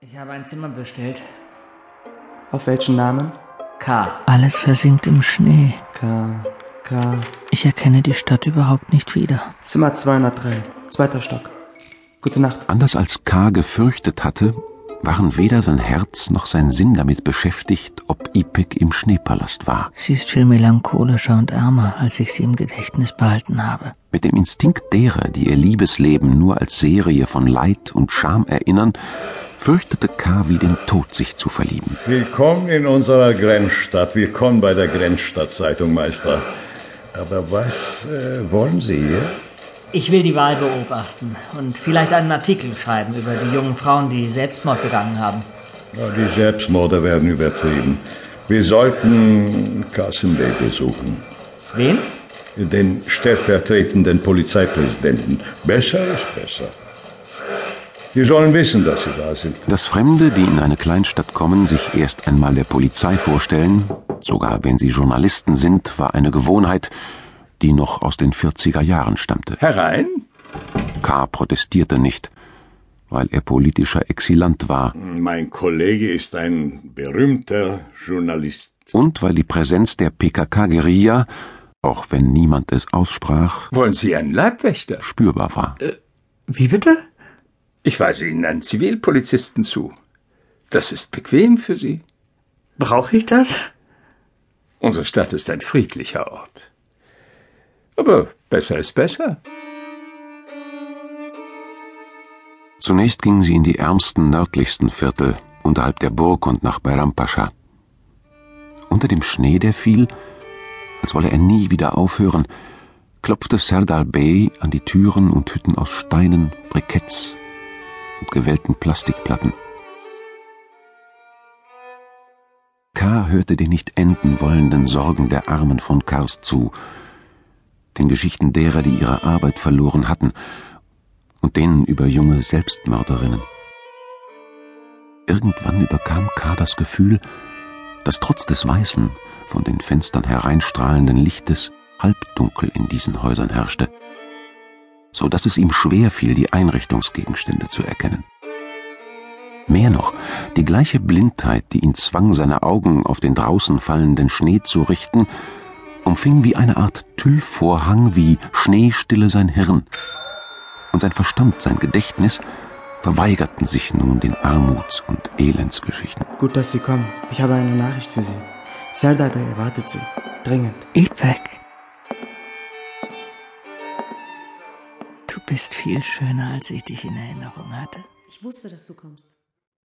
Ich habe ein Zimmer bestellt. Auf welchen Namen? K. Alles versinkt im Schnee. K. K. Ich erkenne die Stadt überhaupt nicht wieder. Zimmer 203, zweiter Stock. Gute Nacht. Anders als K. gefürchtet hatte, waren weder sein Herz noch sein Sinn damit beschäftigt, ob Ipek im Schneepalast war. Sie ist viel melancholischer und ärmer, als ich sie im Gedächtnis behalten habe. Mit dem Instinkt derer, die ihr Liebesleben nur als Serie von Leid und Scham erinnern, fürchtete K. wie den Tod sich zu verlieben. Willkommen in unserer Grenzstadt. Willkommen bei der Grenzstadtzeitung, Meister. Aber was äh, wollen Sie hier? Ich will die Wahl beobachten und vielleicht einen Artikel schreiben über die jungen Frauen, die Selbstmord begangen haben. Ja, die Selbstmorde werden übertrieben. Wir sollten Carson Bay besuchen. Wen? Den stellvertretenden Polizeipräsidenten. Besser ist besser. Die sollen wissen, dass sie da sind. Dass Fremde, die in eine Kleinstadt kommen, sich erst einmal der Polizei vorstellen, sogar wenn sie Journalisten sind, war eine Gewohnheit, die noch aus den 40er Jahren stammte. Herein? K. protestierte nicht, weil er politischer Exilant war. Mein Kollege ist ein berühmter Journalist. Und weil die Präsenz der PKK-Guerilla, auch wenn niemand es aussprach, Wollen Sie einen Leibwächter? spürbar war. Wie bitte? Ich weise Ihnen einen Zivilpolizisten zu. Das ist bequem für Sie. Brauche ich das? Unsere Stadt ist ein friedlicher Ort. Aber besser ist besser. Zunächst gingen sie in die ärmsten, nördlichsten Viertel, unterhalb der Burg und nach Bayram Pascha. Unter dem Schnee, der fiel, als wolle er nie wieder aufhören, klopfte Serdar Bey an die Türen und Hütten aus Steinen, Briketts gewellten Plastikplatten. K. hörte den nicht enden wollenden Sorgen der Armen von Kars zu, den Geschichten derer, die ihre Arbeit verloren hatten, und denen über junge Selbstmörderinnen. Irgendwann überkam K. das Gefühl, dass trotz des weißen, von den Fenstern hereinstrahlenden Lichtes Halbdunkel in diesen Häusern herrschte, so dass es ihm schwer fiel, die Einrichtungsgegenstände zu erkennen. Mehr noch, die gleiche Blindheit, die ihn zwang, seine Augen auf den draußen fallenden Schnee zu richten, umfing wie eine Art Tüllvorhang, wie Schneestille sein Hirn. Und sein Verstand, sein Gedächtnis verweigerten sich nun den Armuts- und Elendsgeschichten. Gut, dass Sie kommen. Ich habe eine Nachricht für Sie. Serdar Bey erwartet Sie. Dringend. Ipek. Bist viel schöner, als ich dich in Erinnerung hatte. Ich wusste, dass du kommst.